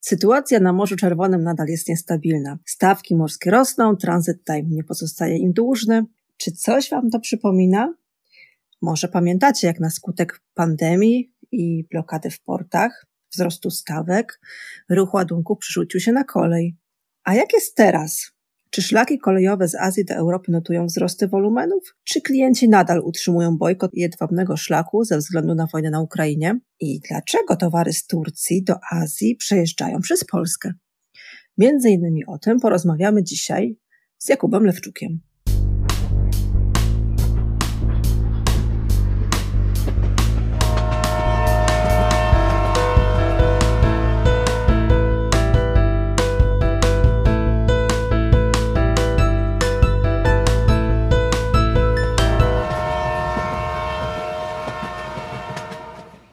Sytuacja na Morzu Czerwonym nadal jest niestabilna. Stawki morskie rosną, tranzyt time nie pozostaje im dłużny. Czy coś Wam to przypomina? Może pamiętacie, jak na skutek pandemii i blokady w portach, wzrostu stawek, ruch ładunków przerzucił się na kolej. A jak jest teraz? Czy szlaki kolejowe z Azji do Europy notują wzrosty wolumenów? Czy klienci nadal utrzymują bojkot jedwabnego szlaku ze względu na wojnę na Ukrainie? I dlaczego towary z Turcji do Azji przejeżdżają przez Polskę? Między innymi o tym porozmawiamy dzisiaj z Jakubem Lewczukiem.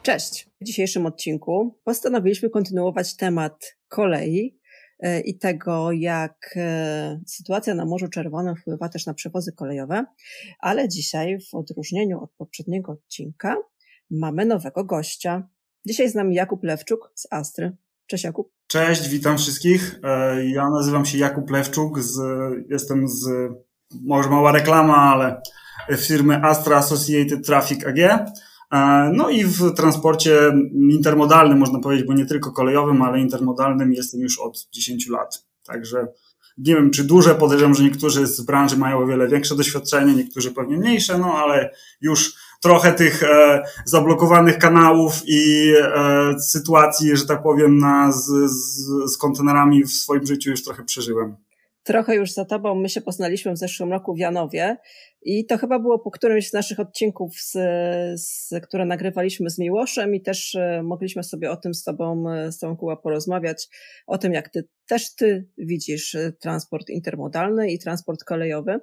Cześć! W dzisiejszym odcinku postanowiliśmy kontynuować temat kolei e, i tego, jak e, sytuacja na Morzu Czerwonym wpływa też na przewozy kolejowe, ale dzisiaj, w odróżnieniu od poprzedniego odcinka, mamy nowego gościa. Dzisiaj z nami Jakub Lewczuk z Astry. Cześć Jakub. Cześć, witam wszystkich. E, ja nazywam się Jakub Lewczuk, z, jestem z, może mała reklama, ale firmy Astra Associated Traffic AG. No i w transporcie intermodalnym, można powiedzieć, bo nie tylko kolejowym, ale intermodalnym jestem już od 10 lat. Także nie wiem, czy duże, podejrzewam, że niektórzy z branży mają o wiele większe doświadczenie, niektórzy pewnie mniejsze, no ale już trochę tych e, zablokowanych kanałów i e, sytuacji, że tak powiem, na, z, z, z kontenerami w swoim życiu już trochę przeżyłem trochę już za tobą. My się poznaliśmy w zeszłym roku w Janowie i to chyba było po którymś z naszych odcinków, z, z, które nagrywaliśmy z Miłoszem i też e, mogliśmy sobie o tym z tobą, e, z tą Kuba porozmawiać, o tym jak ty, też ty widzisz e, transport intermodalny i transport kolejowy.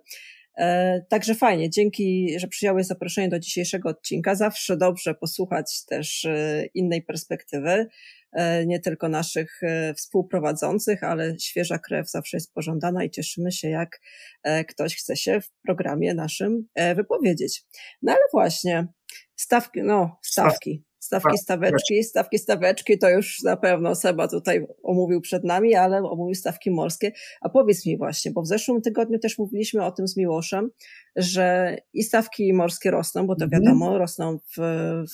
Także fajnie, dzięki, że przyjąłeś zaproszenie do dzisiejszego odcinka. Zawsze dobrze posłuchać też innej perspektywy. E, nie tylko naszych e, współprowadzących, ale świeża krew zawsze jest pożądana i cieszymy się, jak e, ktoś chce się w programie naszym wypowiedzieć. No ale właśnie, stawki, no, stawki. Stawki, tak, staweczki, stawki, staweczki to już na pewno Seba tutaj omówił przed nami, ale omówił stawki morskie. A powiedz mi właśnie, bo w zeszłym tygodniu też mówiliśmy o tym z Miłoszem, że i stawki morskie rosną, bo to mhm. wiadomo, rosną w,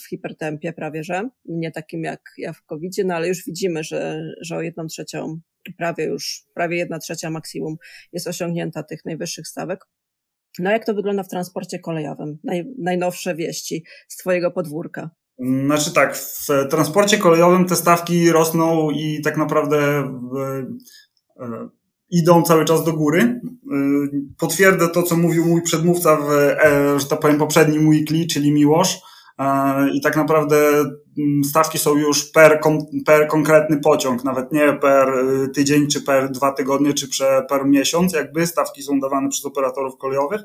w hipertempie prawie, że nie takim jak, jak w covid no ale już widzimy, że, że o jedną trzecią, prawie już, prawie jedna trzecia maksimum jest osiągnięta tych najwyższych stawek. No jak to wygląda w transporcie kolejowym? Naj, najnowsze wieści z Twojego podwórka. Znaczy tak, w transporcie kolejowym te stawki rosną i tak naprawdę e, idą cały czas do góry. E, potwierdzę to, co mówił mój przedmówca w, e, że tak powiem, poprzednim weekly, czyli Miłosz. I tak naprawdę stawki są już per, per konkretny pociąg, nawet nie per tydzień, czy per dwa tygodnie, czy per miesiąc, jakby stawki są dawane przez operatorów kolejowych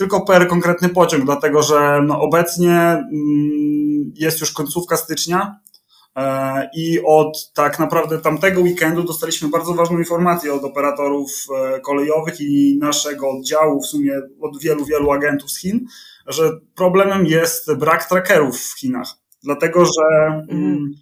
tylko per konkretny pociąg, dlatego że no obecnie mm, jest już końcówka stycznia e, i od tak naprawdę tamtego weekendu dostaliśmy bardzo ważną informację od operatorów e, kolejowych i naszego oddziału, w sumie od wielu, wielu agentów z Chin, że problemem jest brak trackerów w Chinach. Dlatego, że mm,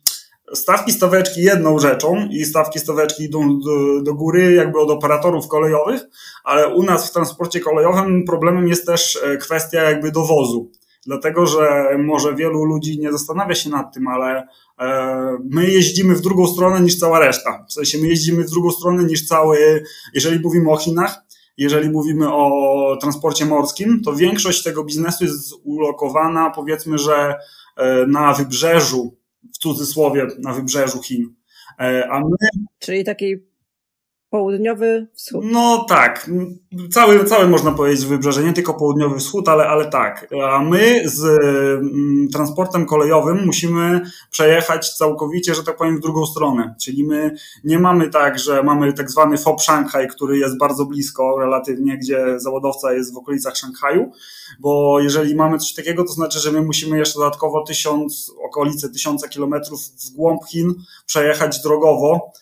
Stawki staweczki jedną rzeczą i stawki staweczki idą do, do, góry jakby od operatorów kolejowych, ale u nas w transporcie kolejowym problemem jest też e, kwestia jakby dowozu. Dlatego, że może wielu ludzi nie zastanawia się nad tym, ale e, my jeździmy w drugą stronę niż cała reszta. W sensie my jeździmy w drugą stronę niż cały, jeżeli mówimy o Chinach, jeżeli mówimy o transporcie morskim, to większość tego biznesu jest ulokowana powiedzmy, że e, na wybrzeżu w cudzysłowie na wybrzeżu Chin. E, a my... Czyli takiej Południowy wschód. No tak, cały, cały można powiedzieć wybrzeże, nie tylko południowy wschód, ale, ale tak. A my z mm, transportem kolejowym musimy przejechać całkowicie, że tak powiem, w drugą stronę. Czyli my nie mamy tak, że mamy tak zwany FOB Szanghaj, który jest bardzo blisko relatywnie, gdzie zawodowca jest w okolicach Szanghaju, bo jeżeli mamy coś takiego, to znaczy, że my musimy jeszcze dodatkowo tysiąc, okolice tysiąca kilometrów w głąb Chin przejechać drogowo,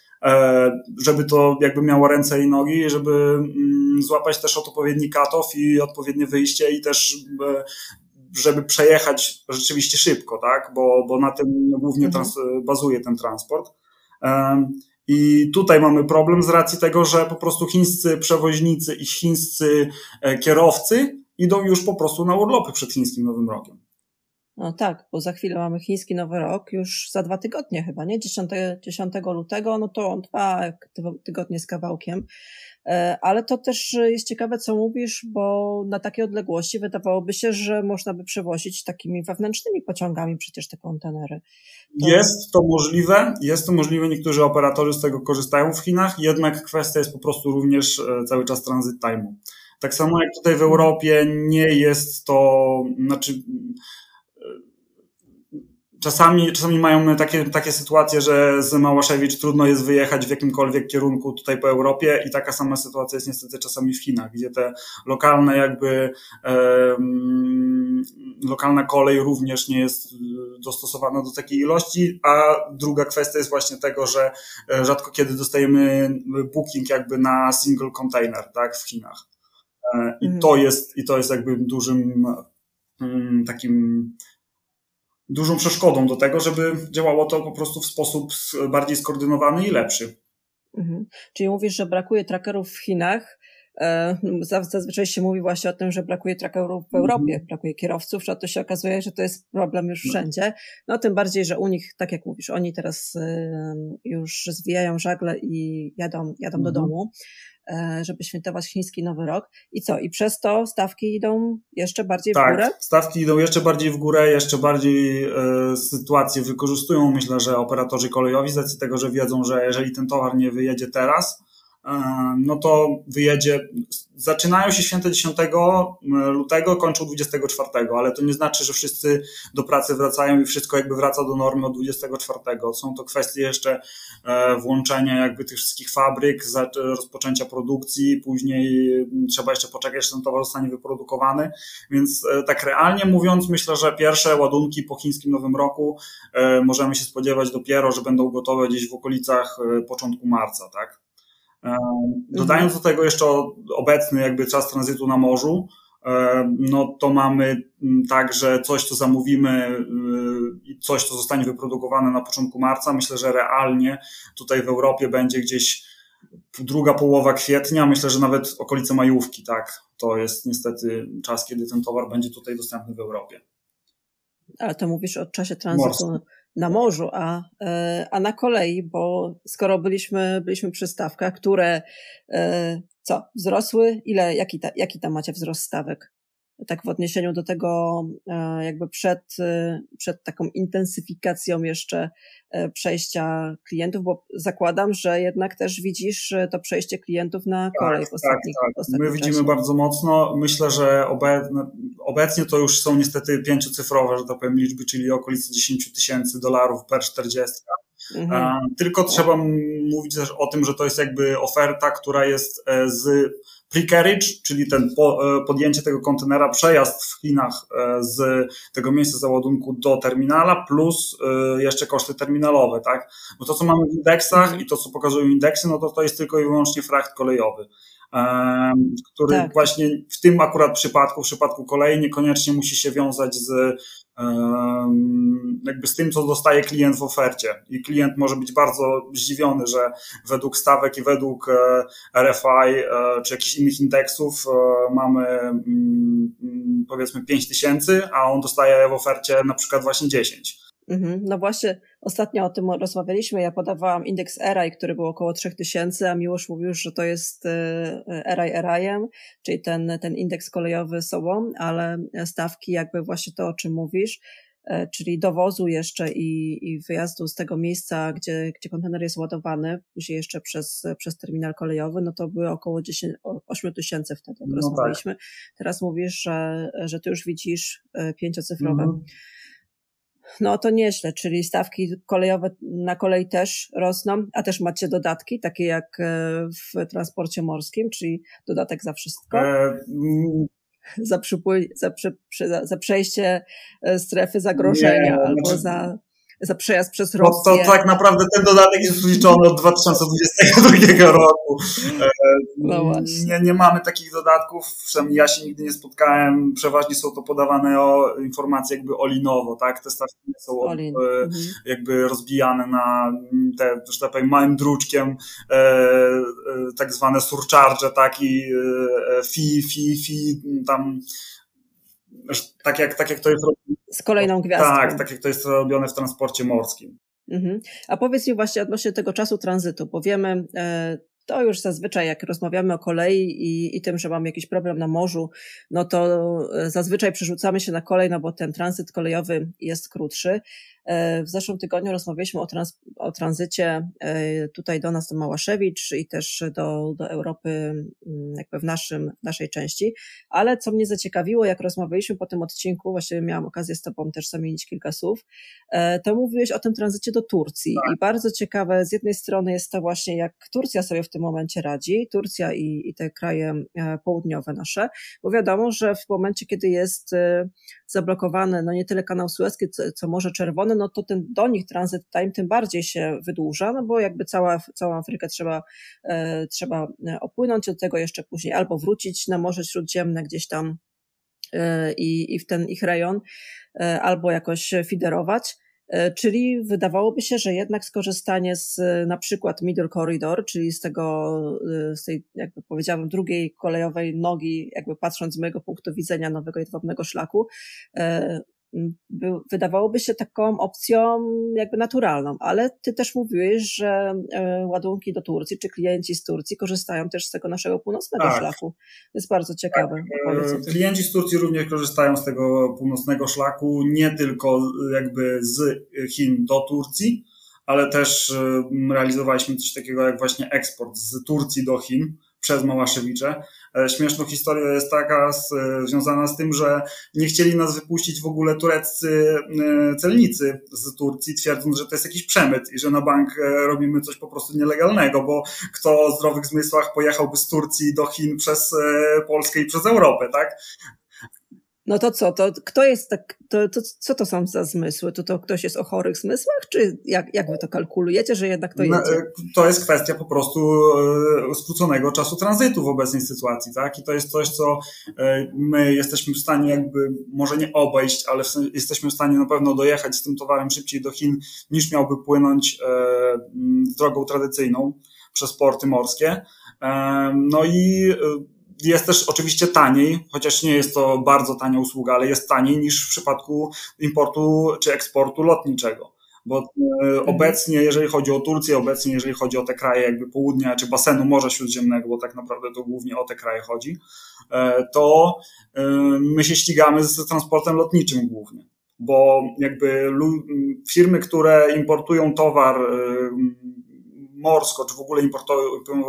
żeby to jakby miało ręce i nogi, żeby mm, złapać też odpowiedni cut-off i odpowiednie wyjście i też e, żeby przejechać rzeczywiście szybko, tak? bo, bo na tym głównie mhm. trans- bazuje ten transport. I tutaj mamy problem z racji tego, że po prostu chińscy przewoźnicy i chińscy e, kierowcy idą już po prostu na urlopy przed chińskim Nowym Rokiem. No tak, bo za chwilę mamy chiński Nowy Rok, już za dwa tygodnie chyba, nie? 10, 10 lutego, no to on trwa tygodnie z kawałkiem. E, ale to też jest ciekawe, co mówisz, bo na takiej odległości wydawałoby się, że można by przewozić takimi wewnętrznymi pociągami przecież te kontenery. To... Jest to możliwe, jest to możliwe, niektórzy operatorzy z tego korzystają w Chinach, jednak kwestia jest po prostu również e, cały czas transit time'u. Tak samo jak tutaj w Europie nie jest to, znaczy Czasami, czasami mają takie, takie sytuacje, że z Małaszewicz trudno jest wyjechać w jakimkolwiek kierunku tutaj po Europie i taka sama sytuacja jest niestety czasami w Chinach, gdzie te lokalne jakby um, lokalna kolej również nie jest dostosowana do takiej ilości, a druga kwestia jest właśnie tego, że rzadko kiedy dostajemy booking jakby na single container, tak, w Chinach. E, I to jest, i to jest jakby dużym mm, takim dużą przeszkodą do tego, żeby działało to po prostu w sposób bardziej skoordynowany i lepszy. Mhm. Czyli mówisz, że brakuje trackerów w Chinach. E, zazwyczaj się mówi właśnie o tym, że brakuje trackerów w Europie, mhm. brakuje kierowców, a to się okazuje, że to jest problem już wszędzie. No tym bardziej, że u nich, tak jak mówisz, oni teraz już zwijają żagle i jadą, jadą do mhm. domu. E, żeby świętować chiński Nowy Rok. I co? I przez to stawki idą jeszcze bardziej tak, w górę? stawki idą jeszcze bardziej w górę, jeszcze bardziej e, sytuację wykorzystują, myślę, że operatorzy kolejowi z racji tego, że wiedzą, że jeżeli ten towar nie wyjedzie teraz, no to wyjedzie zaczynają się święte 10 lutego, kończą 24, ale to nie znaczy, że wszyscy do pracy wracają i wszystko jakby wraca do normy od 24. Są to kwestie jeszcze e, włączenia jakby tych wszystkich fabryk, rozpoczęcia produkcji, później trzeba jeszcze poczekać, aż ten towar zostanie wyprodukowany, więc e, tak realnie mówiąc, myślę, że pierwsze ładunki po chińskim Nowym Roku e, możemy się spodziewać dopiero, że będą gotowe gdzieś w okolicach początku marca, tak? Dodając do tego jeszcze obecny jakby czas tranzytu na morzu, no to mamy mm, tak, że coś, co zamówimy y, i coś, co zostanie wyprodukowane na początku marca, myślę, że realnie tutaj w Europie będzie gdzieś druga połowa kwietnia, myślę, że nawet okolice majówki, tak. To jest niestety czas, kiedy ten towar będzie tutaj dostępny w Europie. Ale to mówisz o czasie tranzytu na morzu, a, e, a na kolei, bo skoro byliśmy, byliśmy przy stawkach, które e, co, wzrosły? Ile, jaki, ta, jaki tam macie wzrost stawek? Tak w odniesieniu do tego, e, jakby przed, e, przed taką intensyfikacją jeszcze e, przejścia klientów, bo zakładam, że jednak też widzisz to przejście klientów na tak, kolej tak, w ostatnich, tak, tak. My widzimy czasie. bardzo mocno. Myślę, że obecnie to już są niestety pięciocyfrowe, że tak powiem, liczby, czyli okolice 10 tysięcy dolarów per 40. Mhm. Tylko trzeba mówić też o tym, że to jest jakby oferta, która jest z pre-carriage, czyli ten e, podjęcie tego kontenera, przejazd w Chinach e, z tego miejsca załadunku do terminala, plus e, jeszcze koszty terminalowe, tak? Bo to, co mamy w indeksach i to, co pokazują indeksy, no to to jest tylko i wyłącznie fracht kolejowy który tak. właśnie w tym akurat przypadku, w przypadku kolei niekoniecznie musi się wiązać z jakby z tym, co dostaje klient w ofercie. I klient może być bardzo zdziwiony, że według stawek i według e, RFI e, czy jakichś innych indeksów e, mamy mm, powiedzmy 5 tysięcy, a on dostaje w ofercie na przykład właśnie 10. Mhm. No właśnie, ostatnio o tym rozmawialiśmy. Ja podawałam indeks ERAI, który był około 3000, a Miłosz mówił, że to jest ERAI ERAIem, czyli ten, ten indeks kolejowy sobą, ale stawki jakby właśnie to, o czym mówisz, e, czyli dowozu jeszcze i, i wyjazdu z tego miejsca, gdzie, gdzie kontener jest ładowany, później jeszcze przez, przez terminal kolejowy, no to były około 10, 8 tysięcy wtedy, jak no rozmawialiśmy. Tak. Teraz mówisz, że, że ty już widzisz e, pięciocyfrowe. Mhm. No to nieźle, czyli stawki kolejowe na kolei też rosną, a też macie dodatki, takie jak e, w transporcie morskim, czyli dodatek za wszystko. E, za, przypły, za, prze, za, za przejście e, strefy zagrożenia nie, albo znaczy, za za przejazd przez Rosję. No to tak naprawdę ten dodatek jest liczony od 2022 roku. E, no właśnie. Nie, nie mamy takich dodatków, przynajmniej ja się nigdy nie spotkałem. Przeważnie są to podawane o, informacje jakby olinowo, tak? Te stawki nie są Olin. E, mhm. jakby rozbijane na te, że tak powiem, małym druczkiem e, tak zwane surcharge, tak? I fi, fi, fi, tam tak jak, tak jak to jest z kolejną gwiazdką. Tak, tak jak to jest robione w transporcie morskim. Mhm. A powiedz mi właśnie odnośnie tego czasu tranzytu, bo wiemy, e, to już zazwyczaj jak rozmawiamy o kolei i, i tym, że mamy jakiś problem na morzu, no to e, zazwyczaj przerzucamy się na kolej, no bo ten tranzyt kolejowy jest krótszy. E, w zeszłym tygodniu rozmawialiśmy o, trans, o tranzycie e, tutaj do nas do Małaszewicz i też do, do Europy mm, jakby w, naszym, w naszej części, ale co mnie zaciekawiło, jak rozmawialiśmy po tym odcinku, właściwie miałam okazję z Tobą też zamienić kilka słów, e, to mówiłeś o tym tranzycie do Turcji tak. i bardzo ciekawe z jednej strony jest to właśnie jak Turcja sobie w tym momencie radzi, Turcja i, i te kraje południowe nasze, bo wiadomo, że w momencie, kiedy jest zablokowany no nie tyle kanał Suezki, co, co Morze Czerwone, no to ten do nich tranzyt time tym bardziej się wydłuża, no bo jakby cała, całą Afrykę trzeba, e, trzeba e, opłynąć, do tego jeszcze później albo wrócić na Morze Śródziemne gdzieś tam e, i, i w ten ich rejon, e, albo jakoś fiderować. E, czyli wydawałoby się, że jednak skorzystanie z na przykład Middle Corridor, czyli z tego, e, z tej, jakby powiedziałabym, drugiej kolejowej nogi, jakby patrząc z mojego punktu widzenia nowego jedwabnego szlaku, wydawałoby się taką opcją jakby naturalną, ale ty też mówiłeś, że e, ładunki do Turcji, czy klienci z Turcji korzystają też z tego naszego północnego tak. szlaku. To jest bardzo ciekawe. Tak. Klienci z Turcji również korzystają z tego północnego szlaku, nie tylko jakby z Chin do Turcji, ale też realizowaliśmy coś takiego jak właśnie eksport z Turcji do Chin przez Małaszewicze. E, śmieszną historia jest taka z, e, związana z tym, że nie chcieli nas wypuścić w ogóle tureccy e, celnicy z Turcji, twierdząc, że to jest jakiś przemyt i że na bank robimy coś po prostu nielegalnego, bo kto o zdrowych zmysłach pojechałby z Turcji do Chin przez Polskę i przez Europę, tak? No to co, to kto jest tak, to, to, co to są za zmysły? To, to ktoś jest o chorych zmysłach, czy jak, jak wy to kalkulujecie, że jednak to no, jedzie? To jest kwestia po prostu e, skróconego czasu tranzytu w obecnej sytuacji, tak? I to jest coś, co e, my jesteśmy w stanie jakby, może nie obejść, ale jesteśmy w stanie na pewno dojechać z tym towarem szybciej do Chin, niż miałby płynąć e, drogą tradycyjną przez porty morskie. No i jest też oczywiście taniej, chociaż nie jest to bardzo tania usługa, ale jest taniej niż w przypadku importu czy eksportu lotniczego. Bo e, mhm. obecnie, jeżeli chodzi o Turcję, obecnie, jeżeli chodzi o te kraje jakby południa czy basenu Morza Śródziemnego, bo tak naprawdę to głównie o te kraje chodzi, e, to e, my się ścigamy z transportem lotniczym głównie. Bo jakby firmy, które importują towar morsko, czy w ogóle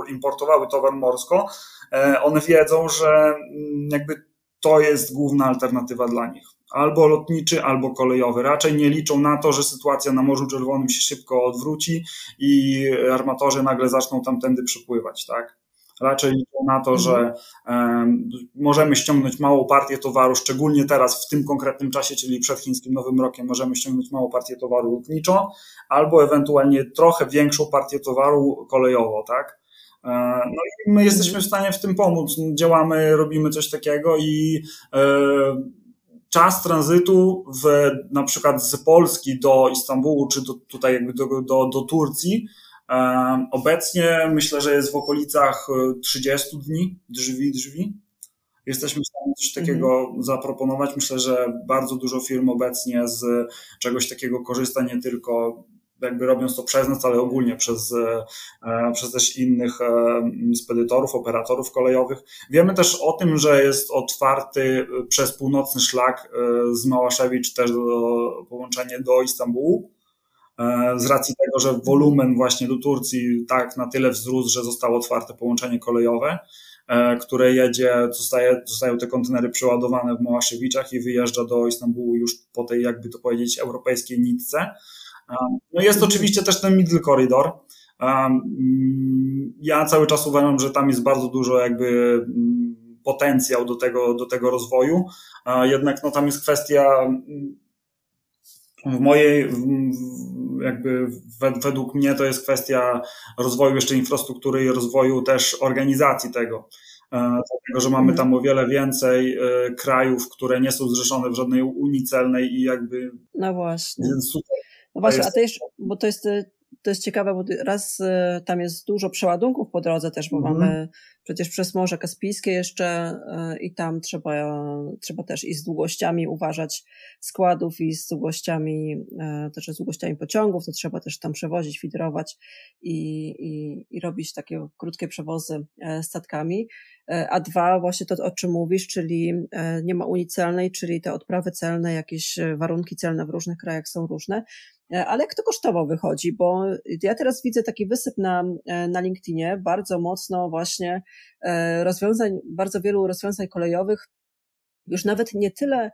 importowały towar morsko, e, one wiedzą, że mm, jakby to jest główna alternatywa dla nich. Albo lotniczy, albo kolejowy. Raczej nie liczą na to, że sytuacja na Morzu Czerwonym się szybko odwróci i armatorzy nagle zaczną tamtędy przypływać, tak? Raczej liczą na to, że um, możemy ściągnąć małą partię towaru, szczególnie teraz w tym konkretnym czasie, czyli przed chińskim Nowym Rokiem, możemy ściągnąć małą partię towaru lotniczo, albo ewentualnie trochę większą partię towaru kolejowo, tak? E, no i my jesteśmy w stanie w tym pomóc. Działamy, robimy coś takiego i e, czas tranzytu w, na przykład z Polski do Istambułu, czy do, tutaj jakby do, do, do Turcji, Obecnie myślę, że jest w okolicach 30 e, dni, drzwi, drzwi. Jesteśmy w stanie coś takiego mhm. zaproponować. Myślę, że bardzo dużo firm obecnie z czegoś takiego korzysta, nie tylko jakby robiąc to przez nas, ale ogólnie przez, e, przez też innych e, spedytorów, operatorów kolejowych. Wiemy też o tym, że jest otwarty przez północny szlak z Małaszewicz też do, połączenie do Istambułu. E, z racji tego, że wolumen właśnie do Turcji tak na tyle wzrósł, że zostało otwarte połączenie kolejowe, e, które jedzie, zostaje, zostają te kontenery przeładowane w Małaszewiczach i wyjeżdża do Istambułu już po tej, jakby to powiedzieć, europejskiej nitce. E, no jest oczywiście też ten Middle Corridor. Mm, ja cały czas uważam, że tam jest bardzo dużo jakby mm, potencjał do tego, do tego rozwoju, jednak no, tam jest kwestia mm, w mojej, jakby według mnie to jest kwestia rozwoju jeszcze infrastruktury i rozwoju też organizacji tego. E, dlatego, że mamy mhm. tam o wiele więcej e, krajów, które nie są zrzeszone w żadnej Unii celnej i jakby. No właśnie. Więc tutaj no właśnie, a to jeszcze, bo to jest to jest ciekawe, bo raz y, tam jest dużo przeładunków po drodze też, bo mhm. mamy przecież przez Morze Kaspijskie jeszcze y, i tam trzeba, trzeba też i z długościami uważać składów i z długościami, też z długościami pociągów, to trzeba też tam przewozić, widerować i, i, i robić takie krótkie przewozy statkami. A dwa, właśnie to, o czym mówisz, czyli nie ma unii celnej, czyli te odprawy celne, jakieś warunki celne w różnych krajach są różne. E, ale jak to kosztowo wychodzi? Bo ja teraz widzę taki wysyp na, e, na LinkedInie, bardzo mocno właśnie e, rozwiązań, bardzo wielu rozwiązań kolejowych, już nawet nie tyle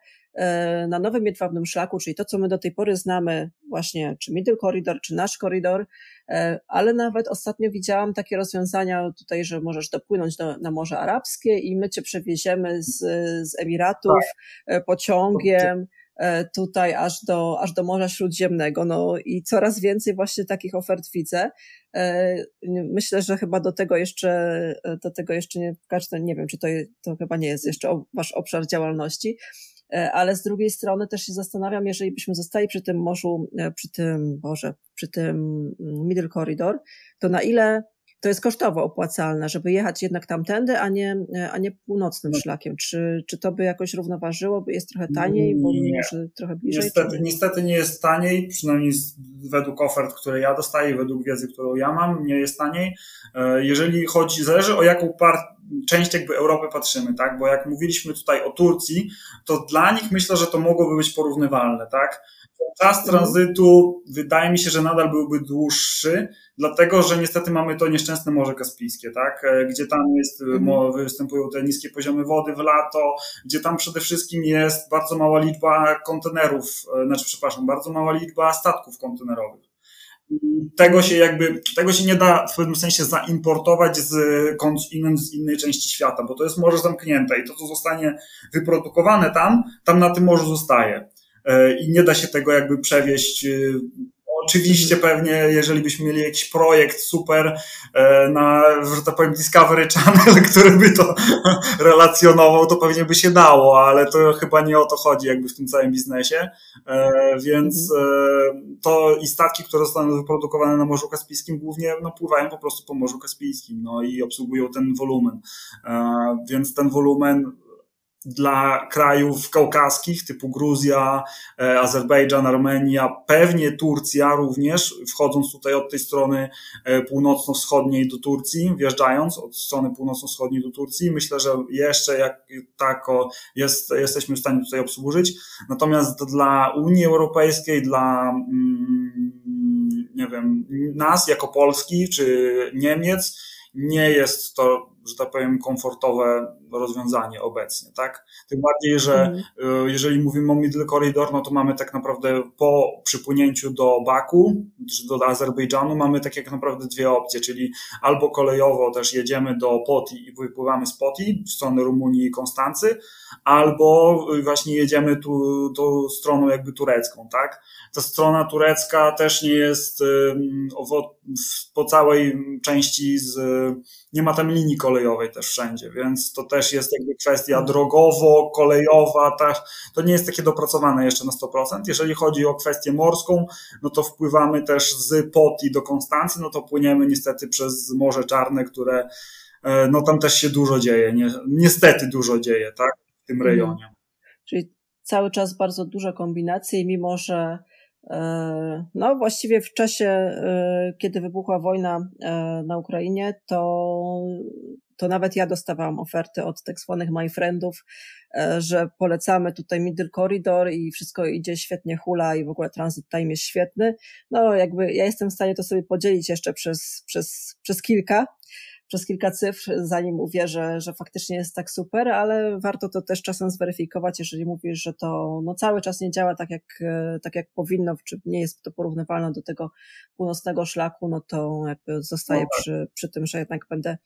na nowym jedwabnym szlaku, czyli to, co my do tej pory znamy, właśnie czy Middle Corridor, czy nasz koridor, ale nawet ostatnio widziałam takie rozwiązania tutaj, że możesz dopłynąć do, na Morze Arabskie i my cię przewieziemy z, z Emiratów tak. pociągiem. E, tutaj aż do, aż do Morza Śródziemnego. No i coraz więcej właśnie takich ofert widzę. E, myślę, że chyba do tego jeszcze, e, do tego jeszcze nie, każdy, nie wiem, czy to, to chyba nie jest jeszcze wasz obszar działalności, ale z drugiej strony też się zastanawiam, jeżeli byśmy zostali przy tym morzu, przy tym, Boże, przy tym mm, Middle Corridor, to na ile to jest kosztowo opłacalne, żeby jechać jednak tamtędy, a nie, a nie północnym no. szlakiem. Czy, czy to by jakoś równoważyło? By jest trochę taniej, bo nie. może trochę bliżej? Niestety, niestety nie jest taniej, przynajmniej według ofert, które ja dostaję, według wiedzy, którą ja mam, nie jest taniej. E, jeżeli chodzi, zależy o jaką część jakby Europy patrzymy, tak? Bo jak mówiliśmy tutaj o Turcji, to dla nich myślę, że to mogłoby być porównywalne, tak? Czas mhm. tranzytu wydaje mi się, że nadal byłby dłuższy, dlatego że niestety mamy to nieszczęsne Morze Kaspijskie, tak? E, gdzie tam jest, e, mhm. występują te niskie poziomy wody w lato, gdzie tam przede wszystkim jest bardzo mała liczba kontenerów, e, znaczy przepraszam, bardzo mała liczba statków kontenerowych. Tego się jakby, tego się nie da w pewnym sensie zaimportować z, z innej części świata, bo to jest morze zamknięte i to, co zostanie wyprodukowane tam, tam na tym morzu zostaje. E, i nie da się tego jakby przewieźć. E, oczywiście pewnie, jeżeli byśmy mieli jakiś projekt super e, na, że tak powiem, Discovery Channel, który by to relacjonował, to pewnie by się dało, ale to chyba nie o to chodzi jakby w tym całym biznesie. Więc mhm. to i statki, które zostaną wyprodukowane na Morzu Kaspijskim głównie no, pływają po prostu po Morzu Kaspijskim no, i obsługują ten wolumen. Więc ten wolumen dla krajów kaukaskich typu Gruzja, e, Azerbejdżan, Armenia, pewnie Turcja również, wchodząc tutaj od tej strony e, północno-wschodniej do Turcji, wjeżdżając od strony północno-wschodniej do Turcji. Myślę, że jeszcze jak tako jest, jesteśmy w stanie tutaj obsłużyć. Natomiast dla Unii Europejskiej, dla mm, nie wiem, nas jako Polski czy Niemiec, nie jest to że tak powiem, komfortowe rozwiązanie obecnie, tak? Tym bardziej, że mm. jeżeli mówimy o Middle Corridor, no to mamy tak naprawdę po przypłynięciu do Baku, czy do Azerbejdżanu, mamy tak jak naprawdę dwie opcje, czyli albo kolejowo też jedziemy do Poti i wypływamy z Poti w stronę Rumunii i Konstancy, albo właśnie jedziemy tu, tą stroną jakby turecką, tak? Ta strona turecka też nie jest po całej części z, nie ma tam linii kolejowej też wszędzie, więc to też jest jakby kwestia drogowo-kolejowa, tak, to nie jest takie dopracowane jeszcze na 100%. Jeżeli chodzi o kwestię morską, no to wpływamy też z Poti do Konstancji, no to płyniemy niestety przez Morze Czarne, które, e, no tam też się dużo dzieje, nie, niestety dużo dzieje, tak, w tym mhm. rejonie. Czyli cały czas bardzo duże kombinacje, mimo że E, no, właściwie w czasie, e, kiedy wybuchła wojna na Ukrainie, to, to nawet ja dostawałam oferty od tak zwanych my friendów, że polecamy tutaj Middle Corridor i wszystko idzie świetnie hula i w ogóle transit time jest świetny. No, jakby ja jestem w stanie to sobie podzielić jeszcze przez, przez, przez kilka, przez kilka cyfr, zanim uwierzę, że faktycznie jest tak super, ale warto to też czasem zweryfikować, jeżeli mówisz, że to no, cały czas nie działa tak jak, tak jak powinno, czy nie jest to porównywalne do tego północnego szlaku, no to jakby zostaję no tak. przy, przy tym, że jednak będę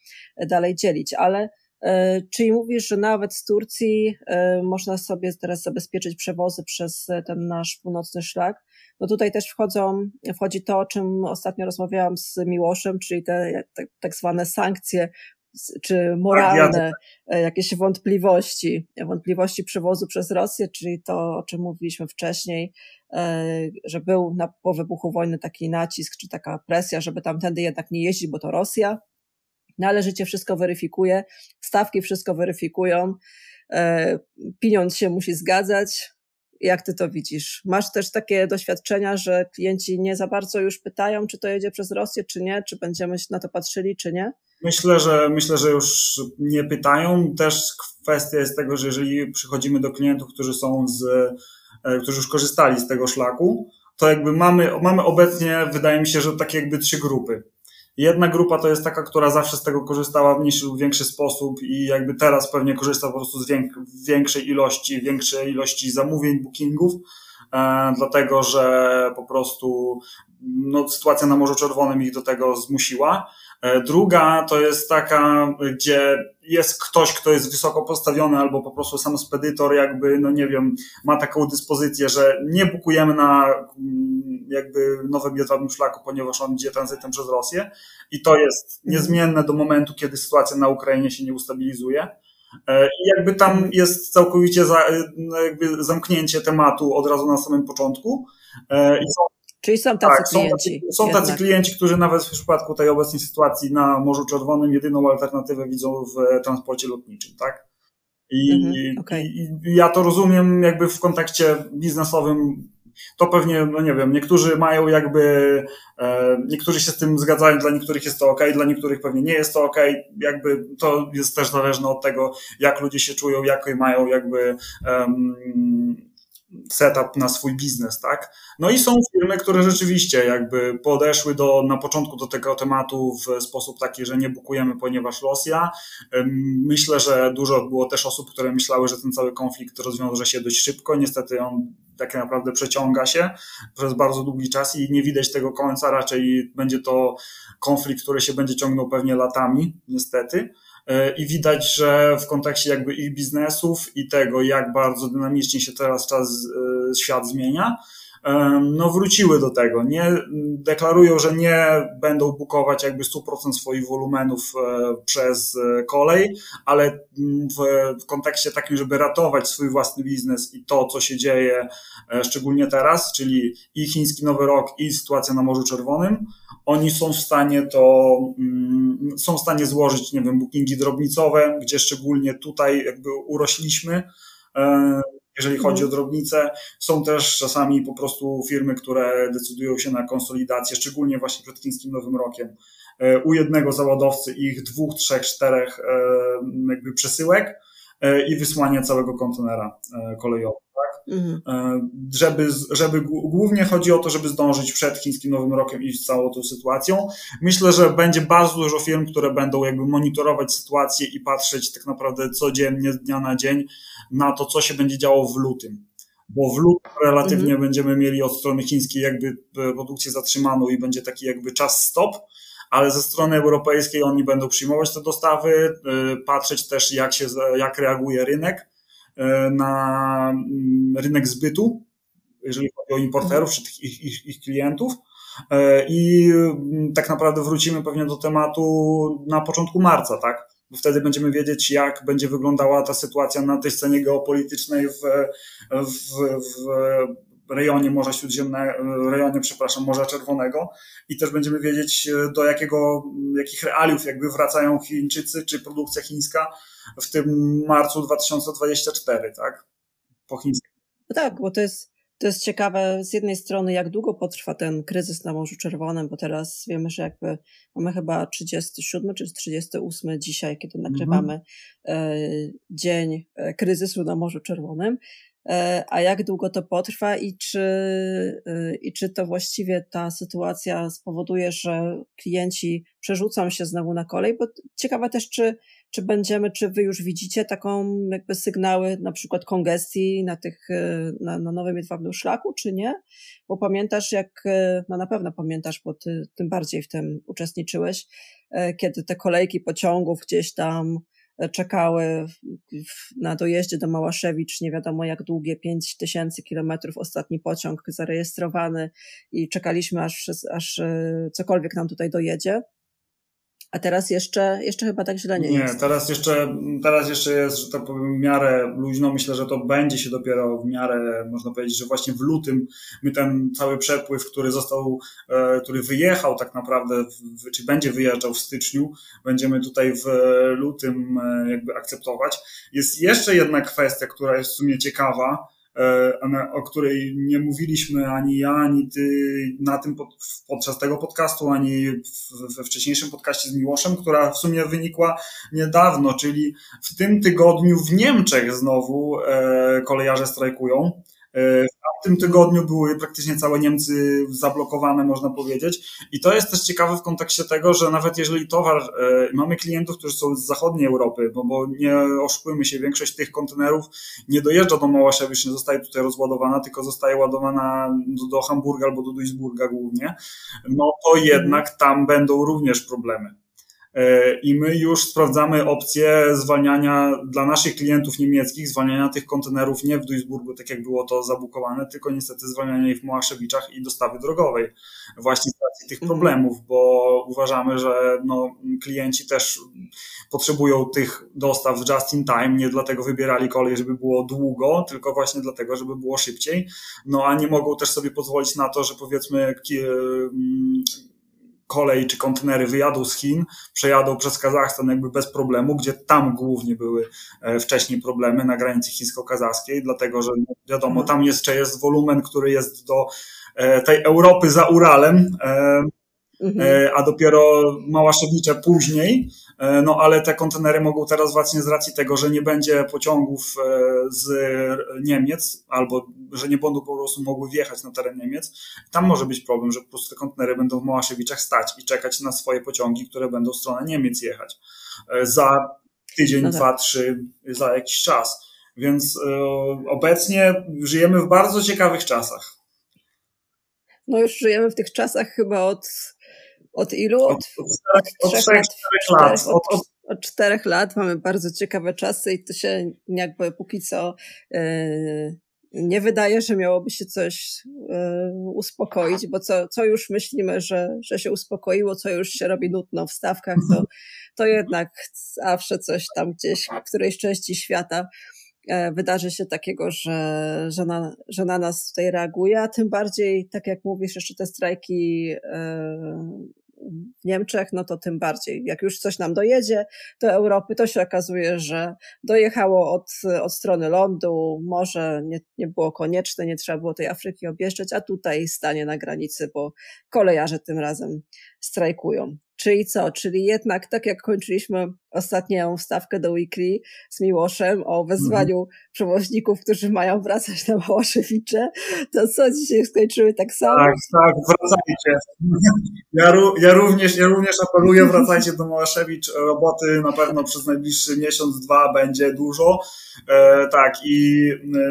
dalej dzielić, ale e, Czyli mówisz, że nawet z Turcji e, można sobie teraz zabezpieczyć przewozy przez ten nasz północny szlak, no tutaj też wchodzą, wchodzi to, o czym ostatnio rozmawiałam z Miłoszem, czyli te tak, tak zwane sankcje czy moralne e, jakieś wątpliwości, wątpliwości przewozu przez Rosję, czyli to, o czym mówiliśmy wcześniej, e, że był na, po wybuchu wojny taki nacisk, czy taka presja, żeby tamtędy jednak nie jeździć, bo to Rosja. Należycie wszystko weryfikuje, stawki wszystko weryfikują, e, pieniądz się musi zgadzać. Jak ty to widzisz? Masz też takie doświadczenia, że klienci nie za bardzo już pytają, czy to jedzie przez Rosję, czy nie, czy będziemy na to patrzyli, czy nie? Myślę, że myślę, że już nie pytają. Też kwestia jest tego, że jeżeli przychodzimy do klientów, którzy są z, e, którzy już korzystali z tego szlaku, to jakby mamy, mamy obecnie, wydaje mi się, że takie jakby trzy grupy. Jedna grupa to jest taka, która zawsze z tego korzystała w mniejszy lub większy sposób i jakby teraz pewnie korzysta po prostu z większej ilości, większej ilości zamówień, bookingów, e, dlatego że po prostu no, sytuacja na Morzu Czerwonym ich do tego zmusiła. E, druga to jest taka, gdzie jest ktoś, kto jest wysoko postawiony, albo po prostu sam spedytor jakby, no nie wiem, ma taką dyspozycję, że nie bukujemy na mm, jakby nowym jedwabnym szlaku, ponieważ on idzie tranzytem przez Rosję i to jest niezmienne do momentu, kiedy sytuacja na Ukrainie się nie ustabilizuje. E, I jakby tam jest całkowicie za, no jakby zamknięcie tematu od razu na samym początku. E, I są Czyli są tacy tak, klienci. Są, tacy, są tacy klienci, którzy nawet w przypadku tej obecnej sytuacji na Morzu Czerwonym jedyną alternatywę widzą w transporcie lotniczym, tak? I, mhm, okay. i, i ja to rozumiem jakby w kontekście biznesowym. To pewnie, no nie wiem, niektórzy mają jakby, e, niektórzy się z tym zgadzają, dla niektórych jest to ok, dla niektórych pewnie nie jest to ok. Jakby to jest też zależne od tego, jak ludzie się czują, jakie mają jakby um, setup na swój biznes, tak? No i są firmy, które rzeczywiście jakby podeszły do, na początku do tego tematu w sposób taki, że nie bukujemy, ponieważ Rosja. Myślę, że dużo było też osób, które myślały, że ten cały konflikt rozwiąże się dość szybko. Niestety on tak naprawdę przeciąga się przez bardzo długi czas i nie widać tego końca. Raczej będzie to konflikt, który się będzie ciągnął pewnie latami, niestety. E, i widać, że w kontekście jakby ich biznesów i tego, jak bardzo dynamicznie się teraz czas, e, świat zmienia, no wróciły do tego. Nie, deklarują, że nie będą bukować jakby 100% swoich wolumenów przez kolej, ale w, w kontekście takim, żeby ratować swój własny biznes i to, co się dzieje szczególnie teraz, czyli i chiński Nowy Rok i sytuacja na Morzu Czerwonym, oni są w stanie to, mm, są w stanie złożyć, nie wiem, bookingi drobnicowe, gdzie szczególnie tutaj jakby urośliśmy, e, jeżeli chodzi o drobnice. Są też czasami po prostu firmy, które decydują się na konsolidację, szczególnie właśnie przed chińskim Nowym Rokiem. E, u jednego załadowcy ich dwóch, trzech, czterech e, jakby przesyłek i wysłanie całego kontenera kolejowego. Mhm. E, żeby, żeby głównie chodzi o to, żeby zdążyć przed chińskim Nowym Rokiem i z całą tą sytuacją. Myślę, że będzie bardzo dużo firm, które będą jakby monitorować sytuację i patrzeć tak naprawdę codziennie, z dnia na dzień na to, co się będzie działo w lutym. Bo w lutym relatywnie mhm. będziemy mieli od strony chińskiej jakby e, produkcję zatrzymaną i będzie taki jakby czas stop ale ze strony europejskiej oni będą przyjmować te dostawy, e, patrzeć też jak się, jak reaguje rynek na mm, rynek zbytu, jeżeli chodzi o importerów czy tych ich, ich, ich klientów. E, I mm, tak naprawdę wrócimy pewnie do tematu na początku marca, tak? Bo wtedy będziemy wiedzieć, jak będzie wyglądała ta sytuacja na tej scenie geopolitycznej w, w, w rejonie Morza Śródziemnego, rejonie, przepraszam, Morza Czerwonego i też będziemy wiedzieć, do jakiego, jakich realiów jakby wracają Chińczycy, czy produkcja chińska, w tym marcu 2024, tak? Po chińsku. No tak, bo to jest, to jest ciekawe z jednej strony, jak długo potrwa ten kryzys na Morzu Czerwonym, bo teraz wiemy, że jakby mamy chyba 37 czy 38 dzisiaj, kiedy nagrywamy mhm. dzień e, kryzysu na Morzu Czerwonym. E, a jak długo to potrwa i czy, i czy to właściwie ta sytuacja spowoduje, że klienci przerzucą się znowu na kolej, bo ciekawe też, czy czy będziemy, czy wy już widzicie taką jakby sygnały na przykład kongestii na tych, e, na, na nowym jedwabnym szlaku, czy nie? Bo pamiętasz jak, e, no na pewno pamiętasz, bo ty tym bardziej w tym uczestniczyłeś, e, kiedy te kolejki pociągów gdzieś tam czekały na dojeździe do Małaszewicz, nie wiadomo jak długie, 5 tysięcy kilometrów, ostatni pociąg zarejestrowany i czekaliśmy aż, aż cokolwiek nam tutaj dojedzie. A teraz jeszcze, jeszcze chyba tak źle nie, nie jest. Nie, teraz jeszcze, teraz jeszcze jest, że tak powiem, w miarę luźno. Myślę, że to będzie się dopiero w miarę, można powiedzieć, że właśnie w lutym my ten cały przepływ, który został, e, który wyjechał tak naprawdę, czy będzie wyjeżdżał w styczniu, będziemy tutaj w lutym e, jakby akceptować. Jest jeszcze jedna kwestia, która jest w sumie ciekawa, E, o której nie mówiliśmy ani ja, ani ty na tym pod, podczas tego podcastu, ani we wcześniejszym podcaście z Miłoszem, która w sumie wynikła niedawno, czyli w tym tygodniu w Niemczech znowu e, kolejarze strajkują. E, w tym tygodniu były praktycznie całe Niemcy zablokowane, można powiedzieć. I to jest też ciekawe w kontekście tego, że nawet jeżeli towar, e, mamy klientów, którzy są z zachodniej Europy, bo, bo nie oszukujmy się, większość tych kontenerów nie dojeżdża do Małaszewicz, nie zostaje tutaj rozładowana, tylko zostaje ładowana do, do Hamburga albo do Duisburga głównie, no to jednak tam będą również problemy. E, i my już sprawdzamy opcję zwalniania dla naszych klientów niemieckich, zwalniania tych kontenerów nie w Duisburgu, tak jak było to zabukowane, tylko niestety zwalniania ich w Małaszewiczach i dostawy drogowej. Właśnie z racji tych mhm. problemów, bo uważamy, że no, klienci też potrzebują tych dostaw just in time, nie dlatego wybierali kolej, żeby było długo, tylko właśnie dlatego, żeby było szybciej. No a nie mogą też sobie pozwolić na to, że powiedzmy kolej czy kontenery wyjadą z Chin, przejadą przez Kazachstan jakby bez problemu, gdzie tam głównie były e, wcześniej problemy na granicy chińsko-kazachskiej, dlatego że no, wiadomo, tam jeszcze jest wolumen, który jest do e, tej Europy za Uralem, e, mhm. a dopiero Małaszewicze później, E, no ale te kontenery mogą teraz właśnie z racji tego, że nie będzie pociągów e, z Niemiec, albo że nie będą po prostu mogły wjechać na teren Niemiec, tam może być problem, że po prostu te kontenery będą w Małaszewiczach stać i czekać na swoje pociągi, które będą w stronę Niemiec jechać. E, za tydzień, no tak. dwa, trzy, za jakiś czas. Więc obecnie żyjemy w bardzo ciekawych czasach. No już żyjemy w tych czasach chyba od od ilu? Od, od, od, trzech, lat. lat. Od, od, od, czterech lat mamy bardzo ciekawe czasy i to się jakby póki co yy, nie wydaje, że miałoby się coś yy, uspokoić, bo co, co już myślimy, że, że się uspokoiło, co już się robi nudno w stawkach, to, to jednak zawsze coś tam gdzieś w którejś części świata e, wydarzy się takiego, że, że, na, że na nas tutaj reaguje, a tym bardziej, tak jak mówisz, jeszcze te strajki w Niemczech, no to tym bardziej. Jak już coś nam dojedzie do Europy, to się okazuje, że dojechało od, od strony lądu, może nie, nie było konieczne, nie trzeba było tej Afryki objeżdżać, a tutaj stanie na granicy, bo kolejarze tym razem strajkują. Czyli co? Czyli jednak tak jak kończyliśmy ostatnią wstawkę do Weekly z Miłoszem o wezwaniu mhm. przewoźników, którzy mają wracać na Małaszewicze, to co dzisiaj skończyły tak samo? Tak, tak, wracajcie. Ja, ja, również, ja również apeluję, wracajcie do Małaszewicz. Roboty na pewno przez najbliższy miesiąc, dwa będzie dużo. E, tak, i e,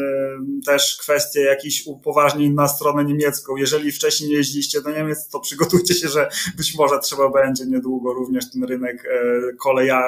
też kwestie jakichś upoważnień na stronę niemiecką. Jeżeli wcześniej nie jeździliście do Niemiec, to przygotujcie się, że być może trzeba będzie niedługo również ten rynek e, e,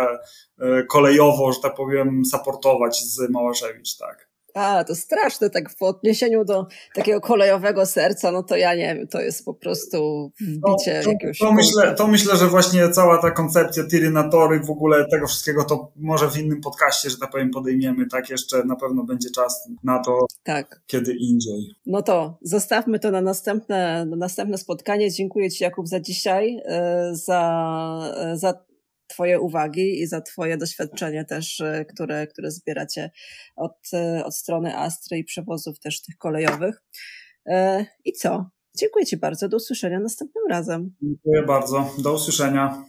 kolejowo, że tak powiem, supportować z Małaszewicz, tak. A, to straszne, tak w odniesieniu do takiego kolejowego serca, no to ja nie wiem, to jest po prostu wbicie to, to, jakiegoś... To myślę, to myślę, że właśnie cała ta koncepcja tiry na tory, w ogóle tego wszystkiego, to może w innym podcaście, że tak powiem, podejmiemy, tak, jeszcze na pewno będzie czas na to, tak. kiedy indziej. No to zostawmy to na następne, na następne spotkanie. Dziękuję Ci, Jakub, za dzisiaj, e, za, e, za Twoje uwagi i za Twoje doświadczenie też, e, które, które zbieracie od, e, od strony Astry i przewozów też tych kolejowych. E, I co? Dziękuję Ci bardzo. Do usłyszenia następnym razem. Dziękuję bardzo. Do usłyszenia.